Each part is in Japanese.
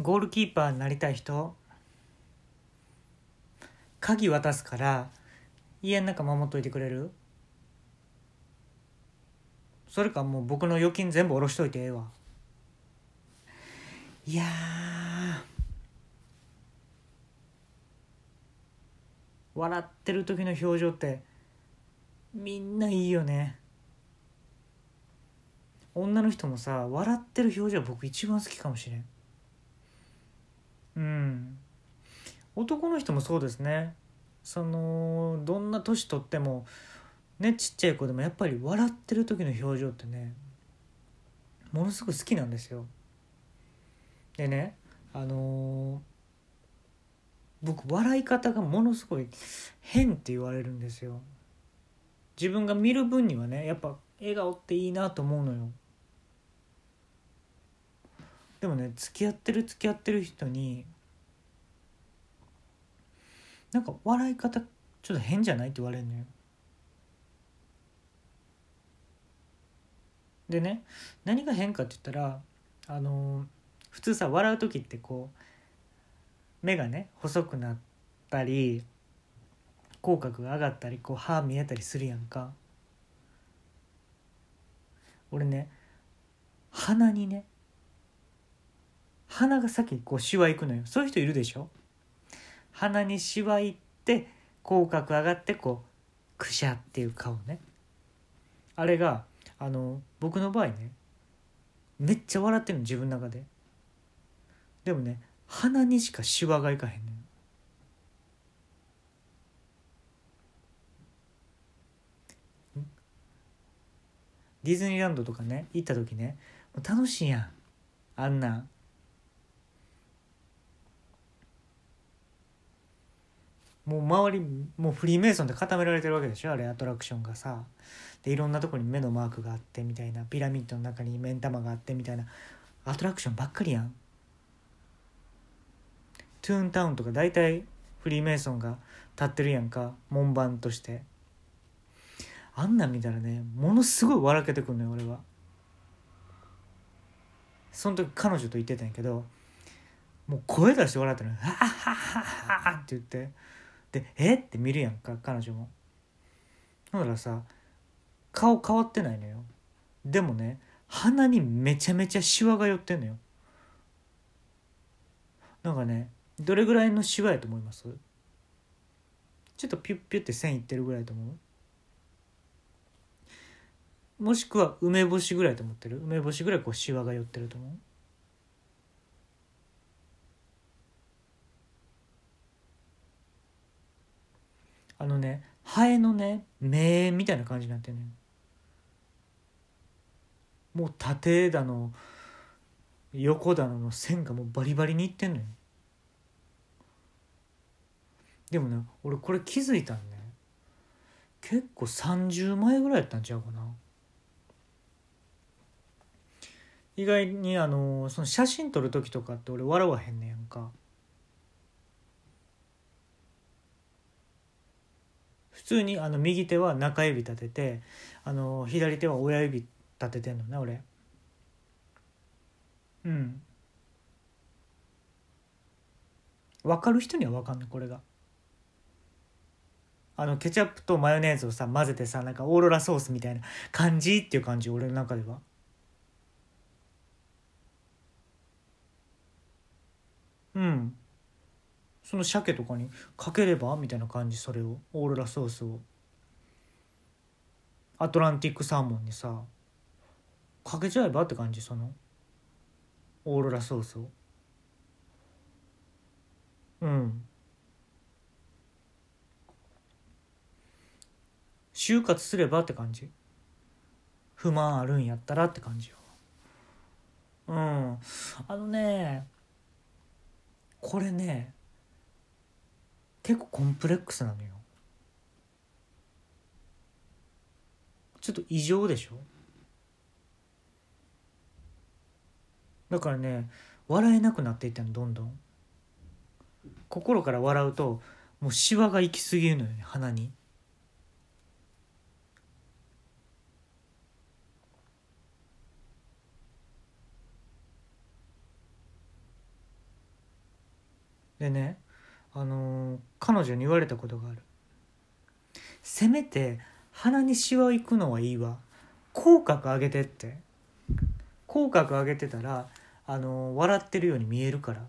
ゴールキーパーになりたい人？鍵渡すから家の中守っといてくれる？それかもう僕の預金全部下ろしといてええわ。いや笑ってる時の表情ってみんないいよね。女の人もさ笑ってる表情僕一番好きかもしれん。うん。男の人もそうですね。そのどんな年取ってもねちっちゃい子でもやっぱり笑ってる時の表情ってねものすごい好きなんですよ。でねあのー僕笑い方がものすごい変って言われるんですよ。自分が見る分にはねやっぱ笑顔っていいなと思うのよ。でもね付き合ってる付き合ってる人になんか笑い方ちょっと変じゃないって言われるのよ。でね何が変かって言ったらあの普通さ笑う時ってこう目がね細くなったり口角が上がったりこう歯見えたりするやんか。俺ね鼻にね鼻が先にこうしわいくのよ。そういう人いるでしょ？鼻にしわいって口角上がってこうくしゃっていう顔ね。あれがあの僕の場合ねめっちゃ笑ってるの自分の中で。でもね鼻にしかシワがいかへんねん？ディズニーランドとかね行った時ね楽しいやん。あんなもう周りもうフリーメイソンで固められてるわけでしょ？あれアトラクションがさ。でいろんなとこに目のマークがあってみたいなピラミッドの中に目ん玉があってみたいな。アトラクションばっかりやん。トゥーンタウンとか大体フリーメイソンが立ってるやんか門番として。あんなん見たらねものすごい笑けてくんのよ俺は。その時彼女と言ってたんやけどもう声出して笑ってたのよ「ははははは」って言って。で「え？っ?」て見るやんか彼女も。だからさ顔変わってないのよ。でもね鼻にめちゃめちゃシワが寄ってんのよ。なんかねどれぐらいのシワやと思います？ちょっとピュッピュッて線いってるぐらいと思う？もしくは梅干しぐらいと思ってる？梅干しぐらいこうシワが寄ってると思う？あのねハエのね目みたいな感じになってんねもう縦だの横だのの線がもうバリバリにいってんのよ。でもね俺これ気づいたんね結構30枚ぐらいやったんちゃうかな。意外にあのその写真撮る時とかって俺笑わへんねやんか。普通にあの右手は中指立ててあの左手は親指立ててんのね俺。うん。分かる人には分かんないこれが。あのケチャップとマヨネーズをさ混ぜてさなんかオーロラソースみたいな感じっていう感じ俺の中ではうんその鮭とかにかければみたいな感じそれをオーロラソースを。アトランティックサーモンにさかけちゃえばって感じそのオーロラソースを。うん。就活すればって感じ。不満あるんやったらって感じよ。うん。あのねこれね結構コンプレックスなのよ。ちょっと異常でしょ？だからね笑えなくなっていったのどんどん。心から笑うともうシワが行き過ぎるのよね鼻に。でねあの彼女に言われたことがある。せめて鼻にシワ行くのはいいわ。口角上げてって。口角上げてたらあの笑ってるように見えるから。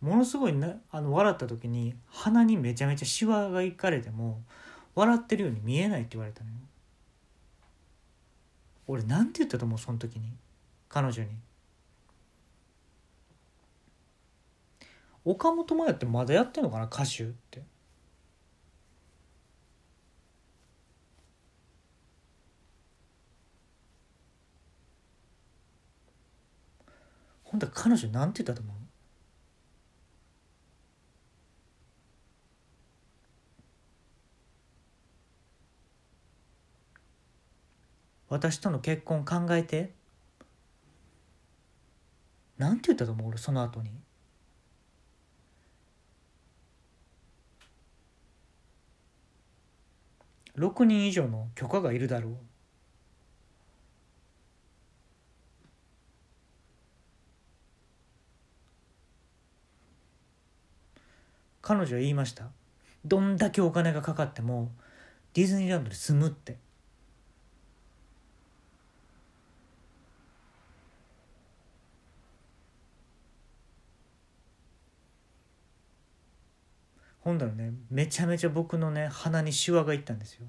ものすごいなあの笑った時に鼻にめちゃめちゃシワがいかれても笑ってるように見えないって言われたのよ。俺なんて言ったと思うその時に。彼女に。岡本真也ってまだやってんのかな？歌手って。ほんと彼女なんて言ったと思う？私との結婚考えて？なんて言ったと思う？俺その後に。6人以上の許可がいるだろう。彼女は言いました。どんだけお金がかかってもディズニーランドで住むって。ほんだらねめちゃめちゃ僕のね鼻にシワがいったんですよ。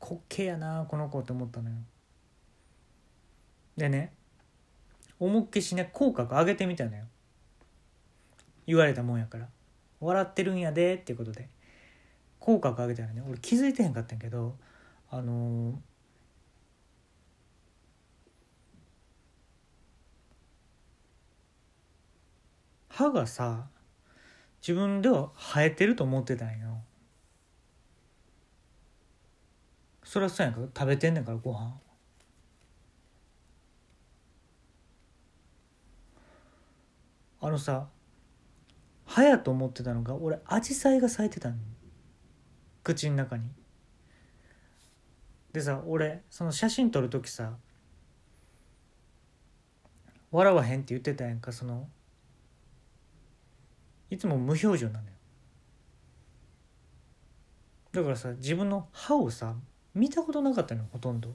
滑稽やなこの子って思ったのよ。でね思いっきしね口角上げてみたのよ。言われたもんやから。笑ってるんやでっていうことで。口角上げたらね。俺気づいてへんかったんやけどあのー歯がさ自分では生えてると思ってたんよ。そりゃそうやんか。食べてんねんからご飯。あのさ歯やと思ってたのが俺アジサイが咲いてたの口の中に。でさ俺その写真撮る時さ笑わへんって言ってたやんかそのいつも無表情なのよ。だからさ自分の歯をさ見たことなかったのほとんど。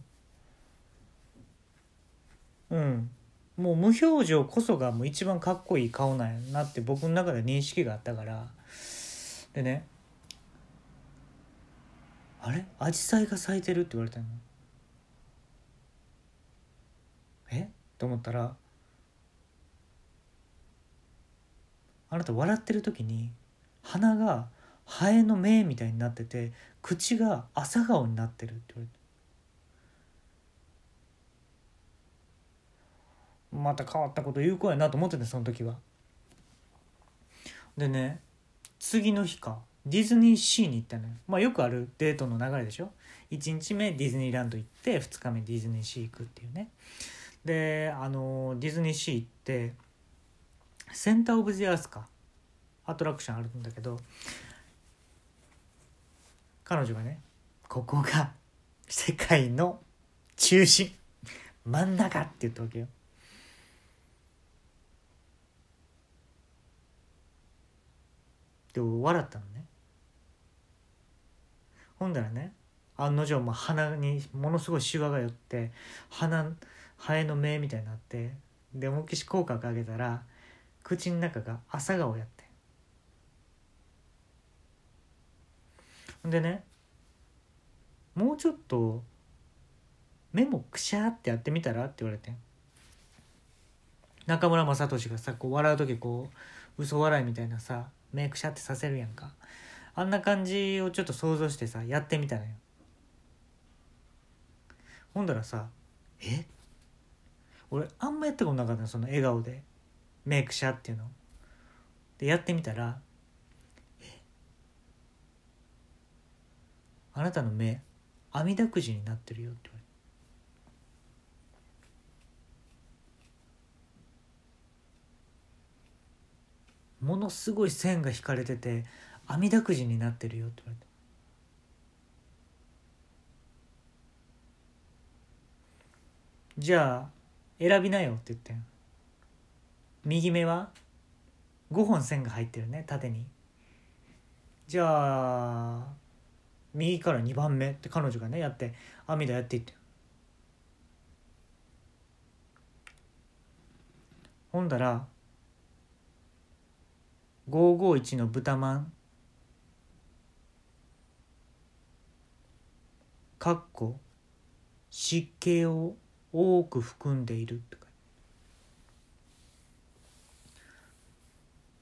うん。もう無表情こそがもう一番かっこいい顔なんやなって僕の中で認識があったから。でね「あれ？アジサイが咲いてる」って言われたの。え？と思ったらあなた笑ってる時に鼻がハエの目みたいになってて口が朝顔になってるって言われて。また変わったこと言う子やなと思っててその時は。でね次の日かディズニーシーに行ったのよ。まあよくあるデートの流れでしょ。1日目ディズニーランド行って2日目ディズニーシー行くっていうね。であのディズニーシー行ってセンター・オブ・ジ・アースか。アトラクションあるんだけど。彼女がねここが世界の中心。真ん中って言ったわけよ。で笑ったのね。ほんだらね案の定もう鼻にものすごいシワが寄って鼻ハエの目みたいになってで思いっきし口角上げたら口の中が朝顔やってほんでねもうちょっと目もくしゃってやってみたらって言われて中村雅俊がさこう笑う時こう嘘笑いみたいなさ目くしゃってさせるやんか。あんな感じをちょっと想像してさやってみたのよ。ほんだらさえ？俺あんまやったことなかったのその笑顔で。メイクシャっていうの。でやってみたら「あなたの目網だくじになってるよ」って言われて。ものすごい線が引かれてて網だくじになってるよって言われて。じゃあ選びなよって言ってん。右目は？5本線が入ってるね縦に。じゃあ右から2番目って彼女がねやって「網だやっていって。ほんだら551の豚まんかっこ湿気を多く含んでいるとか。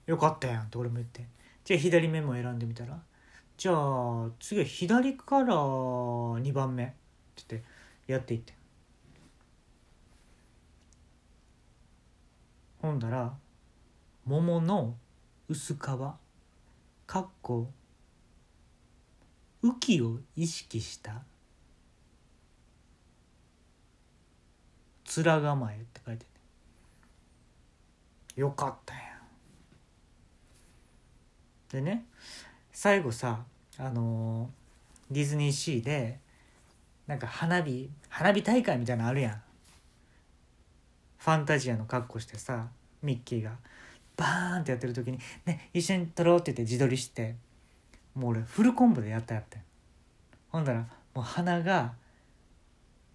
よかったやんって俺も言って。じゃあ左目も選んでみたら？じゃあ次は左から2番目って言ってやっていって。ほんだら桃の薄皮かっこ浮きを意識した面構えって書いてて。よかったやん。でね最後さあのディズニーシーでなんか花火花火大会みたいなのあるやん。ファンタジアの格好してさミッキーがバーンってやってる時に「ね一緒に撮ろう」って言って自撮りしてもう俺フルコンボでやったやってん。ほんだらもう鼻が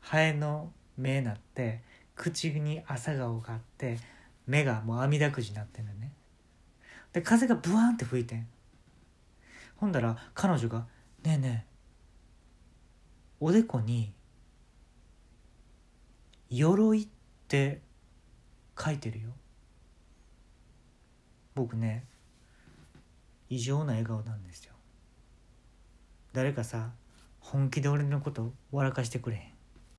ハエの目になって口に朝顔があって目がもう網だくじになってんのね。で風がブワーンって吹いてん。ほんだら彼女が「ねえねえおでこに「鎧」って書いてるよ。僕ね異常な笑顔なんですよ。誰かさ本気で俺のこと笑かしてくれへん？